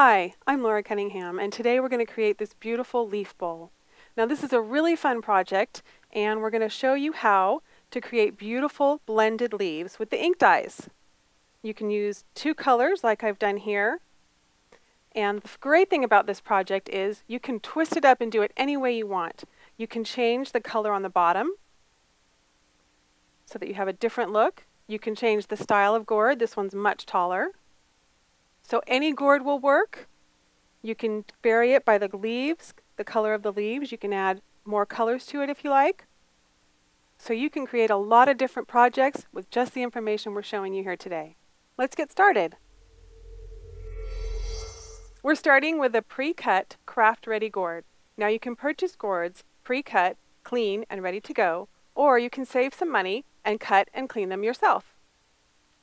Hi, I'm Laura Cunningham, and today we're going to create this beautiful leaf bowl. Now this is a really fun project, and we're going to show you how to create beautiful blended leaves with the ink dyes. You can use two colors like I've done here. And the great thing about this project is you can twist it up and do it any way you want. You can change the color on the bottom so that you have a different look. You can change the style of gourd. This one's much taller. So any gourd will work. You can vary it by the leaves, the color of the leaves. You can add more colors to it if you like. So you can create a lot of different projects with just the information we're showing you here today. Let's get started. We're starting with a pre-cut craft-ready gourd. Now you can purchase gourds pre-cut, clean, and ready to go, or you can save some money and cut and clean them yourself.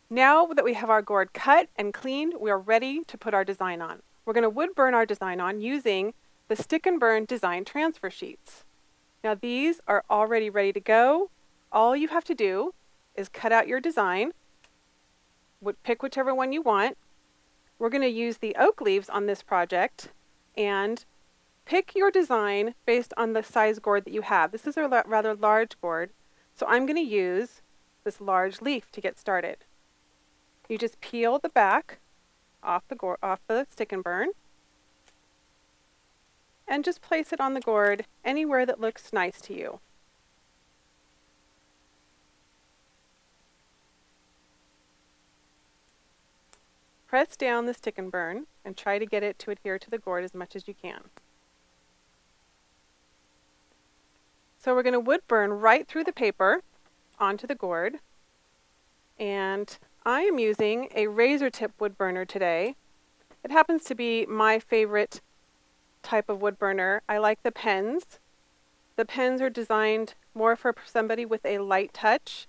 Now that we have our gourd cut and cleaned, we are ready to put our design on. We're going to wood burn our design on using the stick and burn design transfer sheets. Now these are already ready to go. All you have to do is cut out your design, pick whichever one you want. We're going to use the oak leaves on this project and pick your design based on the size gourd that you have. This is a rather large gourd, so I'm going to use this large leaf to get started. You just peel the back off the, off the stick and burn and just place it on the gourd anywhere that looks nice to you. Press down the stick and burn and try to get it to adhere to the gourd as much as you can. So we're going to wood burn right through the paper onto the gourd and I am using a Razertip wood burner today. It happens to be my favorite type of wood burner. I like the pens. The pens are designed more for somebody with a light touch.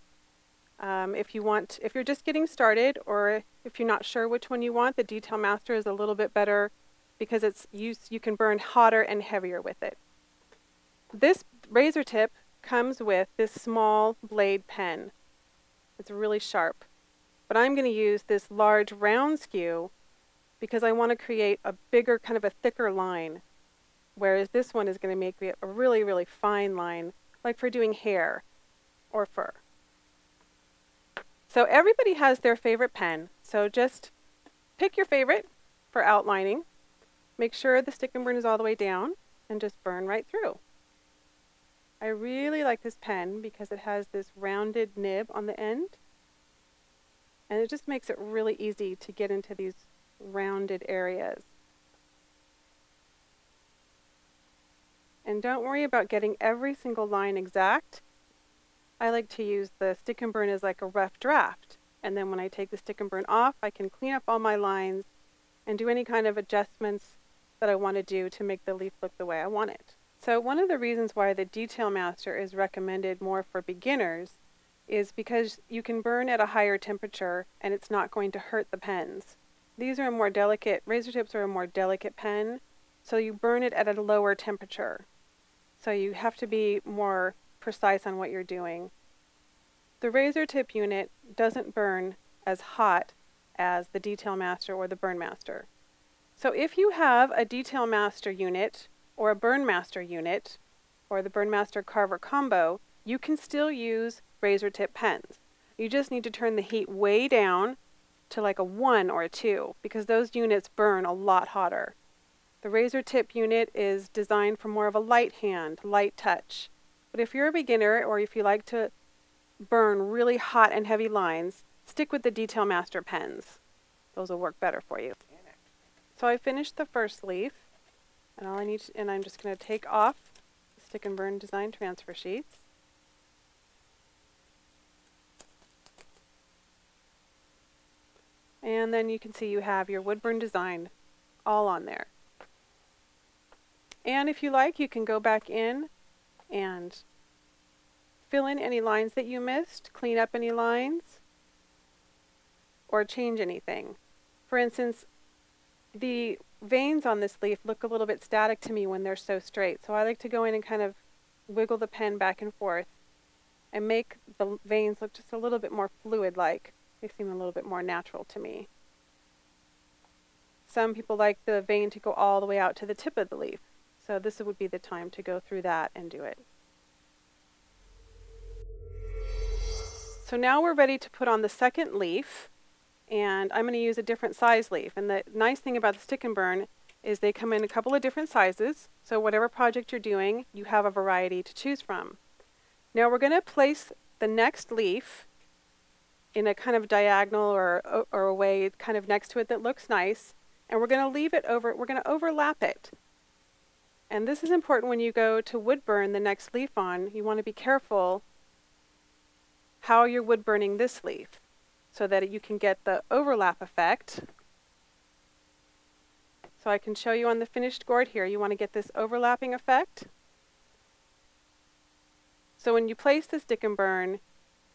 Um, if you want, if you're just getting started or if you're not sure which one you want, the Detail Master is a little bit better because it's used, you can burn hotter and heavier with it. This Razertip comes with this small blade pen. It's really sharp. But I'm going to use this large round skew because I want to create a bigger, kind of a thicker line. Whereas this one is going to make a really, really fine line, like for doing hair or fur. So everybody has their favorite pen. So just pick your favorite for outlining. Make sure the stick and burn is all the way down and just burn right through. I really like this pen because it has this rounded nib on the end and it just makes it really easy to get into these rounded areas. And don't worry about getting every single line exact. I like to use the stick and burn as like a rough draft. And then when I take the stick and burn off, I can clean up all my lines and do any kind of adjustments that I want to do to make the leaf look the way I want it. So one of the reasons why the Detail Master is recommended more for beginners is because you can burn at a higher temperature and it's not going to hurt the pens. These are a more delicate, Razertips are a more delicate pen, so you burn it at a lower temperature. So you have to be more precise on what you're doing. The Razertip unit doesn't burn as hot as the Detail Master or the Burn Master. So if you have a Detail Master unit or a Burn Master unit or the Burn Master Carver combo, you can still use Razertip pens. You just need to turn the heat way down to like a 1 or a 2 because those units burn a lot hotter. The Razertip unit is designed for more of a light hand, light touch. But if you're a beginner or if you like to burn really hot and heavy lines, stick with the Detail Master pens. Those will work better for you. So I finished the first leaf and all I need to, and I'm just going to take off the stick and burn design transfer sheets. And then you can see you have your Woodburn design all on there. And if you like, you can go back in and fill in any lines that you missed, clean up any lines, or change anything. For instance, the veins on this leaf look a little bit static to me when they're so straight. So I like to go in and kind of wiggle the pen back and forth and make the veins look just a little bit more fluid-like. They seem a little bit more natural to me. Some people like the vein to go all the way out to the tip of the leaf. So this would be the time to go through that and do it. So now we're ready to put on the second leaf and I'm going to use a different size leaf. And the nice thing about the stick and burn is they come in a couple of different sizes. So whatever project you're doing, you have a variety to choose from. Now we're going to place the next leaf in a kind of diagonal or, or a way kind of next to it that looks nice. And we're going to leave it over, we're going to overlap it. And this is important when you go to wood burn the next leaf on. You want to be careful how you're wood burning this leaf so that you can get the overlap effect. So I can show you on the finished gourd here, you want to get this overlapping effect. So when you place this stick and burn,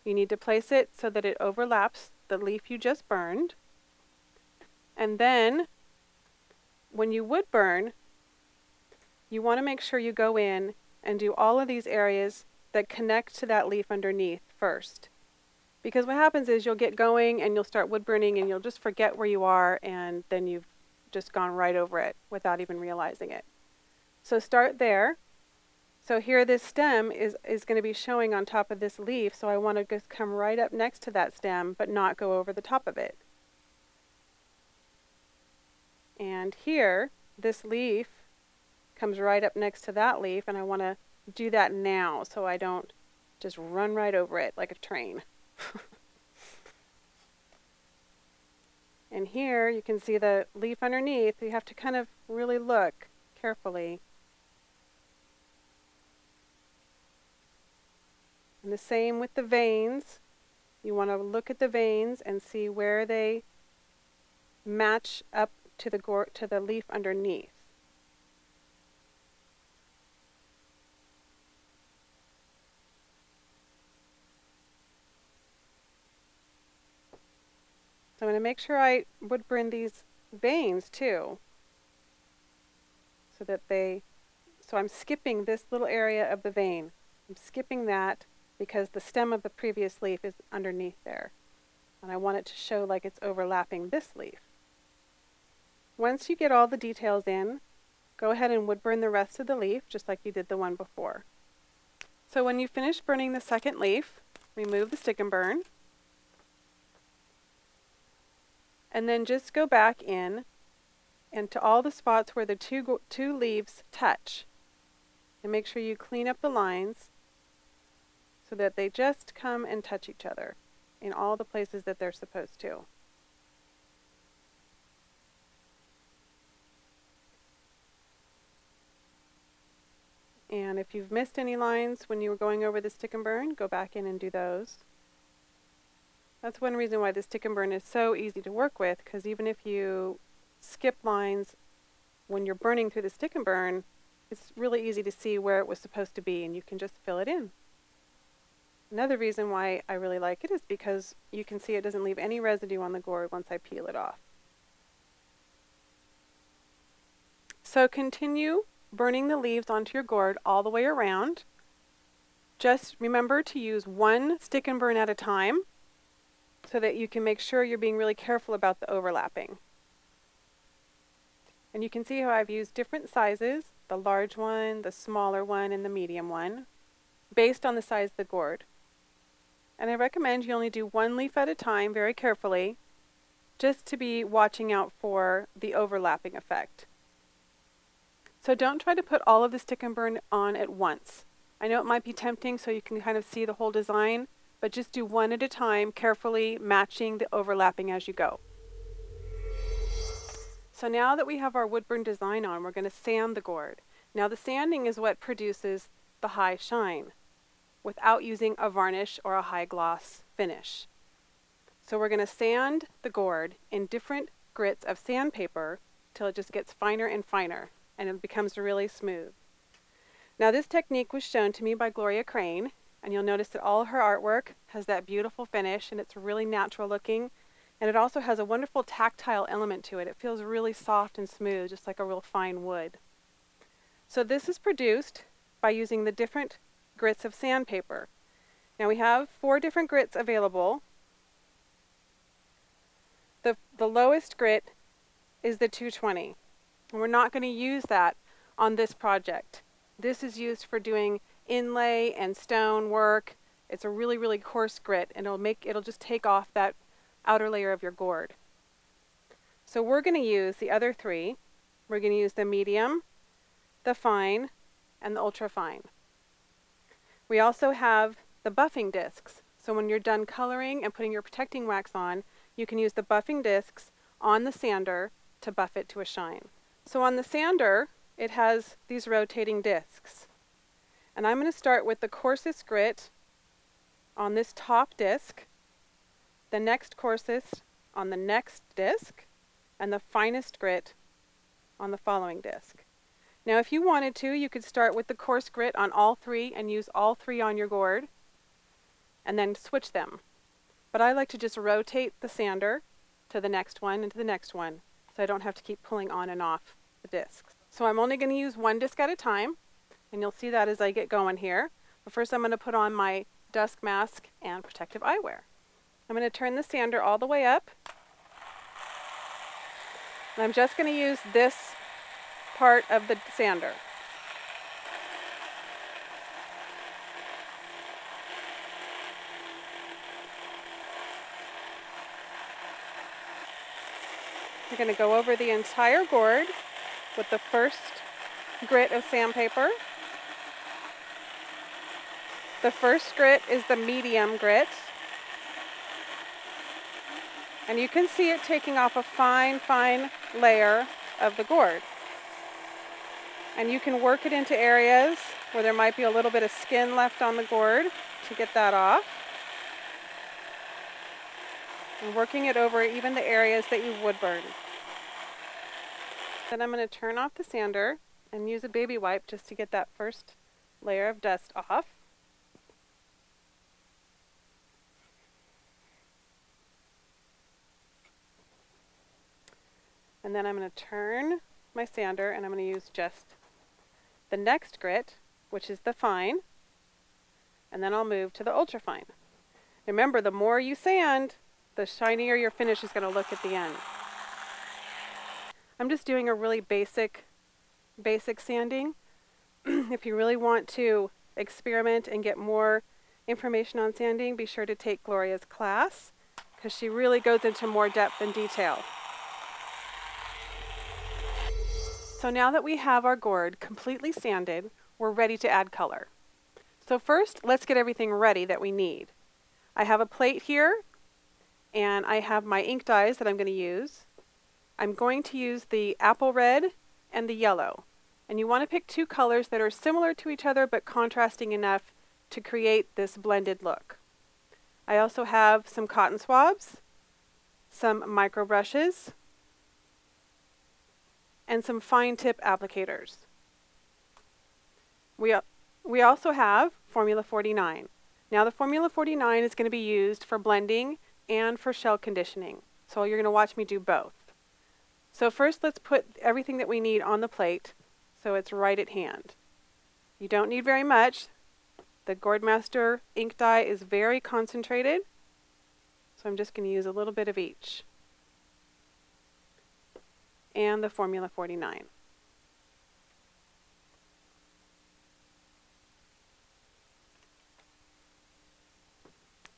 you need to place it so that it overlaps the leaf you just burned. And then when you wood burn, you want to make sure you go in and do all of these areas that connect to that leaf underneath first. Because what happens is you'll get going and you'll start wood burning and you'll just forget where you are and then you've just gone right over it without even realizing it. So start there. So here this stem is, is going to be showing on top of this leaf, so I want to just come right up next to that stem but not go over the top of it. And here, this leaf comes right up next to that leaf and I want to do that now so I don't just run right over it like a train. and here you can see the leaf underneath. You have to kind of really look carefully. And the same with the veins. You want to look at the veins and see where they match up to the to the leaf underneath. So I'm going to make sure I wood burn these veins too. So that they, so I'm skipping this little area of the vein. I'm skipping that because the stem of the previous leaf is underneath there. And I want it to show like it's overlapping this leaf. Once you get all the details in, go ahead and wood burn the rest of the leaf just like you did the one before. So when you finish burning the second leaf, remove the stick and burn. and then just go back in and to all the spots where the two, two leaves touch. And make sure you clean up the lines so that they just come and touch each other in all the places that they're supposed to. And if you've missed any lines when you were going over the stick and burn, go back in and do those. That's one reason why the stick and burn is so easy to work with, because even if you skip lines when you're burning through the stick and burn, it's really easy to see where it was supposed to be and you can just fill it in. Another reason why I really like it is because you can see it doesn't leave any residue on the gourd once I peel it off. So continue burning the leaves onto your gourd all the way around. Just remember to use one stick and burn at a time so that you can make sure you're being really careful about the overlapping. And you can see how I've used different sizes, the large one, the smaller one, and the medium one, based on the size of the gourd. And I recommend you only do one leaf at a time very carefully, just to be watching out for the overlapping effect. So don't try to put all of the stick and burn on at once. I know it might be tempting so you can kind of see the whole design, but just do one at a time, carefully matching the overlapping as you go. So now that we have our wood burn design on, we're going to sand the gourd. Now the sanding is what produces the high shine without using a varnish or a high gloss finish. So we're going to sand the gourd in different grits of sandpaper till it just gets finer and finer and it becomes really smooth. Now this technique was shown to me by Gloria Crane and you'll notice that all her artwork has that beautiful finish and it's really natural looking. And it also has a wonderful tactile element to it. It feels really soft and smooth, just like a real fine wood. So this is produced by using the different grits of sandpaper. Now we have four different grits available. The, the lowest grit is the 220. And we're not going to use that on this project. This is used for doing inlay and stone work. It's a really, really coarse grit and it'll make it'll just take off that outer layer of your gourd. So we're going to use the other three. We're going to use the medium, the fine, and the ultra fine. We also have the buffing discs. So when you're done coloring and putting your protecting wax on, you can use the buffing discs on the sander to buff it to a shine. So on the sander, it has these rotating discs. And I'm going to start with the coarsest grit on this top disc, the next coarsest on the next disc, and the finest grit on the following disc. Now if you wanted to, you could start with the coarse grit on all three and use all three on your gourd, and then switch them. But I like to just rotate the sander to the next one and to the next one, so I don't have to keep pulling on and off the discs. So I'm only going to use one disc at a time, and you'll see that as I get going here. But first I'm going to put on my dust mask and protective eyewear. I'm going to turn the sander all the way up. And I'm just going to use this part of the sander. I'm going to go over the entire gourd with the first grit of sandpaper. The first grit is the medium grit. And you can see it taking off a fine, fine layer of the gourd. And you can work it into areas where there might be a little bit of skin left on the gourd to get that off. And working it over even the areas that you would burn. Then I'm going to turn off the sander and use a baby wipe just to get that first layer of dust off. And then I'm going to turn my sander and I'm going to use just the next grit, which is the fine, and then I'll move to the ultra fine. Remember, the more you sand, the shinier your finish is going to look at the end. I'm just doing a really basic, basic sanding. if you really want to experiment and get more information on sanding, be sure to take Gloria's class because she really goes into more depth and detail. So now that we have our gourd completely sanded, we're ready to add color. So first, let's get everything ready that we need. I have a plate here, and I have my ink dyes that I'm going to use. I'm going to use the apple red and the yellow. And you want to pick two colors that are similar to each other but contrasting enough to create this blended look. I also have some cotton swabs, some micro brushes, and some fine tip applicators. We, we also have Formula 49. Now the Formula 49 is going to be used for blending and for shell conditioning. So you're going to watch me do both. So first let's put everything that we need on the plate so it's right at hand. You don't need very much. The Gourdmaster ink dye is very concentrated, so I'm just going to use a little bit of each. And the Formula 49.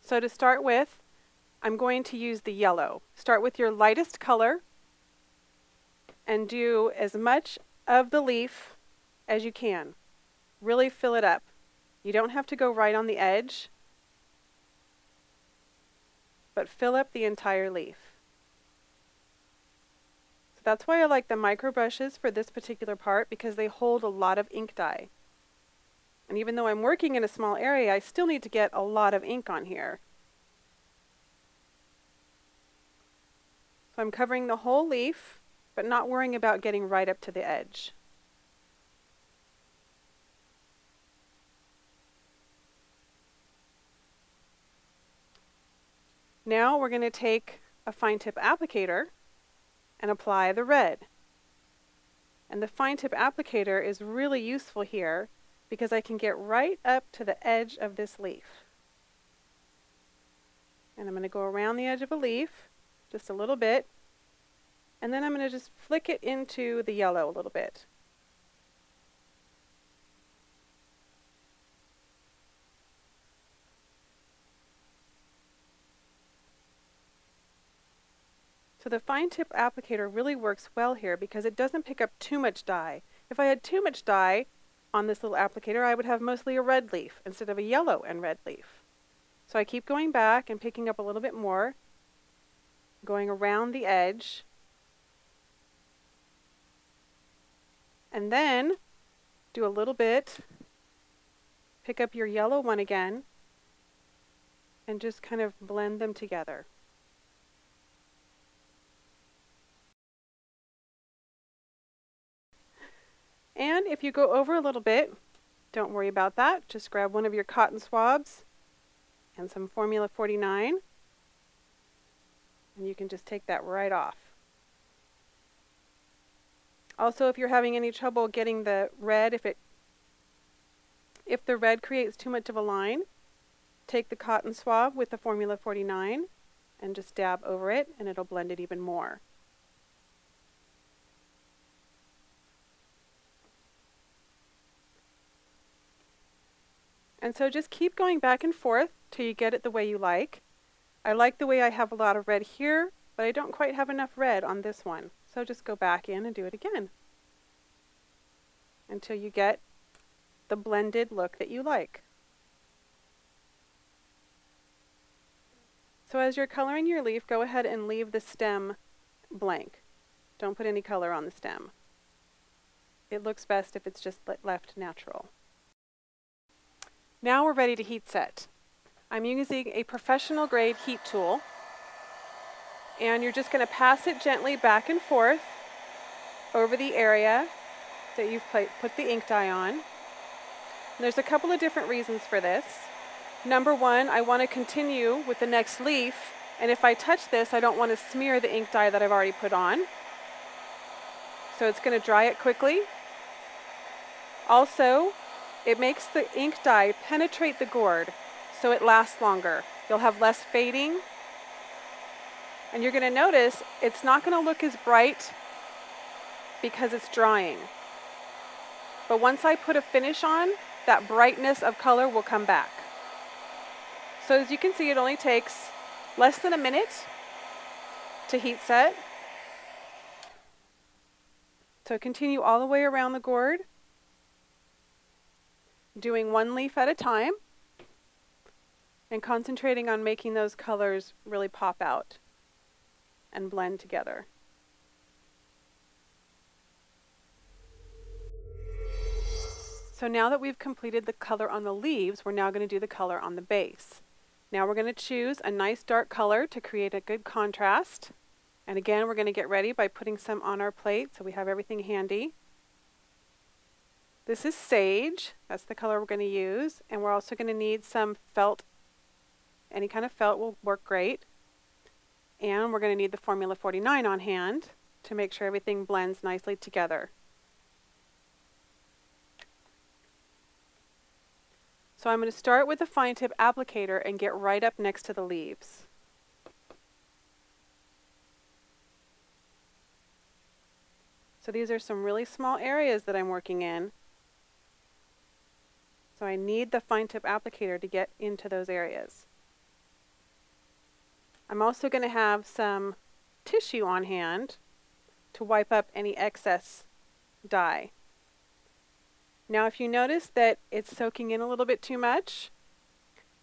So to start with, I'm going to use the yellow. Start with your lightest color and do as much of the leaf as you can. Really fill it up. You don't have to go right on the edge, but fill up the entire leaf. That's why I like the micro brushes for this particular part because they hold a lot of ink dye. And even though I'm working in a small area, I still need to get a lot of ink on here. So I'm covering the whole leaf but not worrying about getting right up to the edge. Now we're going to take a fine tip applicator and apply the red. And the fine tip applicator is really useful here because I can get right up to the edge of this leaf. And I'm going to go around the edge of a leaf just a little bit And then I'm going to just flick it into the yellow a little bit. So the fine tip applicator really works well here because it doesn't pick up too much dye. If I had too much dye on this little applicator, I would have mostly a red leaf instead of a yellow and red leaf. So I keep going back and picking up a little bit more, going around the edge, and then do a little bit, pick up your yellow one again, and just kind of blend them together. And if you go over a little bit, don't worry about that. Just grab one of your cotton swabs and some Formula 49. And you can just take that right off. Also, if you're having any trouble getting the red, if it if the red creates too much of a line, take the cotton swab with the Formula 49 and just dab over it and it'll blend it even more. And so just keep going back and forth till you get it the way you like. I like the way I have a lot of red here, but I don't quite have enough red on this one. So just go back in and do it again until you get the blended look that you like. So as you're coloring your leaf, go ahead and leave the stem blank. Don't put any color on the stem. It looks best if it's just left natural. Now we're ready to heat set. I'm using a professional grade heat tool and you're just going to pass it gently back and forth over the area that you've put the ink dye on. And there's a couple of different reasons for this. Number one, I want to continue with the next leaf and if I touch this I don't want to smear the ink dye that I've already put on. So it's going to dry it quickly. Also, it makes the ink dye penetrate the gourd so it lasts longer. You'll have less fading. And you're going to notice it's not going to look as bright because it's drying. But once I put a finish on, that brightness of color will come back. So as you can see, it only takes less than a minute to heat set. So continue all the way around the gourd doing one leaf at a time and concentrating on making those colors really pop out and blend together. So now that we've completed the color on the leaves, we're now going to do the color on the base. Now we're going to choose a nice dark color to create a good contrast. And again, we're going to get ready by putting some on our plate so we have everything handy. This is sage. That's the color we're going to use. And we're also going to need some felt. Any kind of felt will work great. And we're going to need the Formula 49 on hand to make sure everything blends nicely together. So I'm going to start with the fine tip applicator and get right up next to the leaves. So these are some really small areas that I'm working in. So I need the fine tip applicator to get into those areas. I'm also going to have some tissue on hand to wipe up any excess dye. Now if you notice that it's soaking in a little bit too much,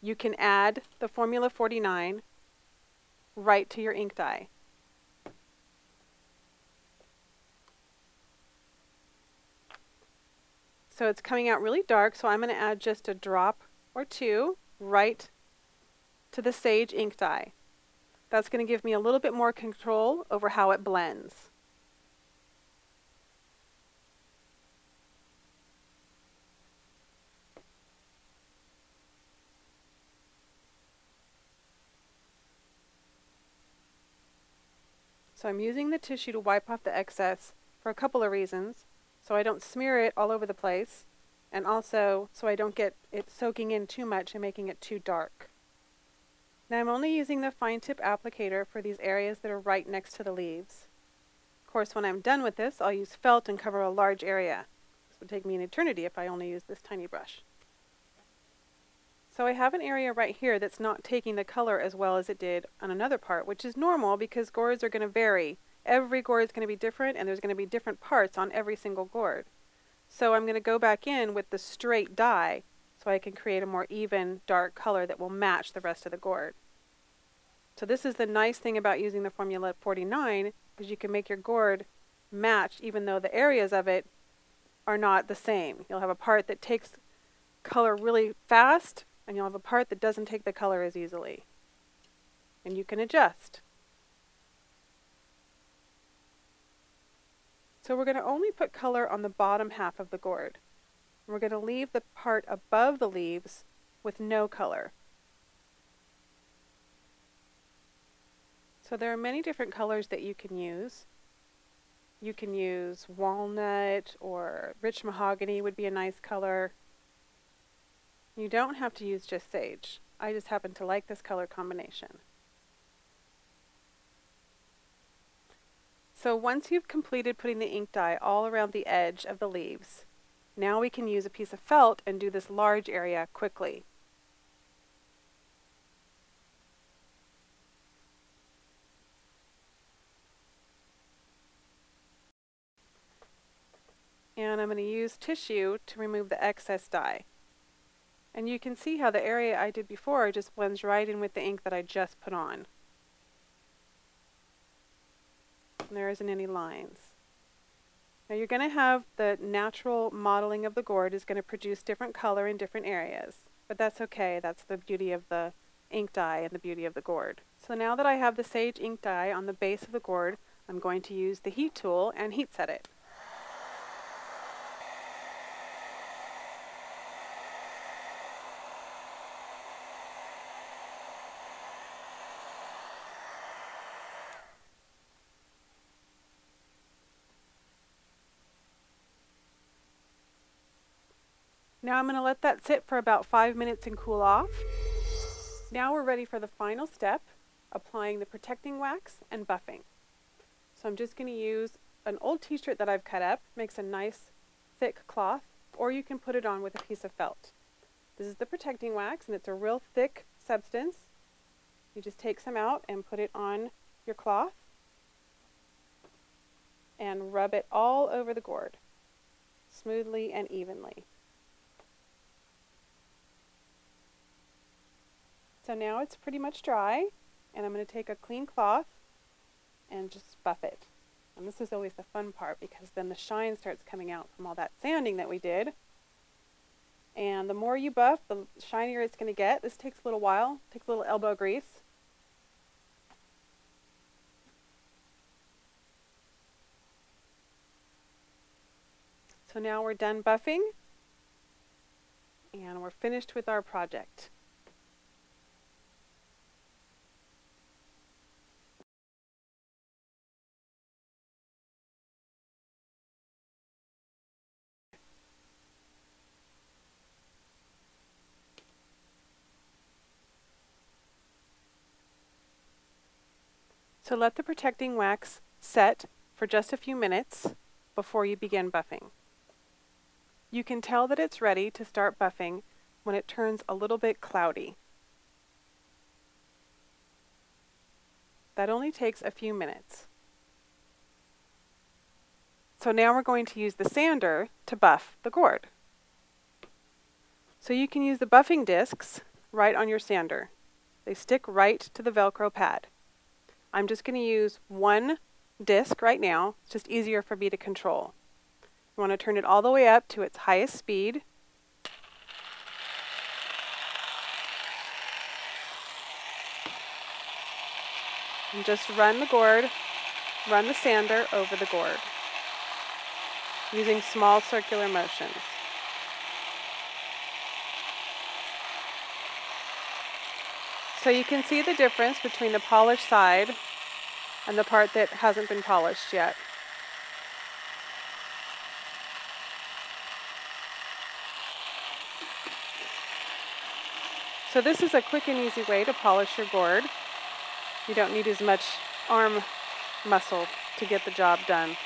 you can add the Formula 49 right to your ink dye. So it's coming out really dark, so I'm going to add just a drop or two right to the Sage ink dye. That's going to give me a little bit more control over how it blends. So I'm using the tissue to wipe off the excess for a couple of reasons so I don't smear it all over the place and also so I don't get it soaking in too much and making it too dark. Now I'm only using the fine tip applicator for these areas that are right next to the leaves. Of course, when I'm done with this, I'll use felt and cover a large area. This would take me an eternity if I only use this tiny brush. So I have an area right here that's not taking the color as well as it did on another part, which is normal because gourds are going to vary. Every gourd is going to be different and there's going to be different parts on every single gourd. So I'm going to go back in with the straight dye so I can create a more even dark color that will match the rest of the gourd. So this is the nice thing about using the Formula 49 is you can make your gourd match even though the areas of it are not the same. You'll have a part that takes color really fast and you'll have a part that doesn't take the color as easily. And you can adjust. So we're going to only put color on the bottom half of the gourd. We're going to leave the part above the leaves with no color. So there are many different colors that you can use. You can use walnut or rich mahogany would be a nice color. You don't have to use just sage. I just happen to like this color combination. So once you've completed putting the ink dye all around the edge of the leaves, now we can use a piece of felt and do this large area quickly. And I'm going to use tissue to remove the excess dye. And you can see how the area I did before just blends right in with the ink that I just put on. And there isn't any lines. Now you're going to have the natural modeling of the gourd is going to produce different color in different areas, but that's okay. That's the beauty of the ink dye and the beauty of the gourd. So now that I have the sage ink dye on the base of the gourd, I'm going to use the heat tool and heat set it. Now I'm going to let that sit for about five minutes and cool off. Now we're ready for the final step, applying the protecting wax and buffing. So I'm just going to use an old t-shirt that I've cut up, makes a nice thick cloth, or you can put it on with a piece of felt. This is the protecting wax and it's a real thick substance. You just take some out and put it on your cloth and rub it all over the gourd, smoothly and evenly. So now it's pretty much dry, and I'm going to take a clean cloth and just buff it. And this is always the fun part because then the shine starts coming out from all that sanding that we did. And the more you buff, the shinier it's going to get. This takes a little while, takes a little elbow grease. So now we're done buffing and we're finished with our project. So let the protecting wax set for just a few minutes before you begin buffing. You can tell that it's ready to start buffing when it turns a little bit cloudy. That only takes a few minutes. So now we're going to use the sander to buff the gourd. So you can use the buffing discs right on your sander. They stick right to the Velcro pad. I'm just going to use one disc right now. It's just easier for me to control. You want to turn it all the way up to its highest speed. And just run the gourd, run the sander over the gourd using small circular motions. So you can see the difference between the polished side and the part that hasn't been polished yet. So this is a quick and easy way to polish your gourd. You don't need as much arm muscle to get the job done.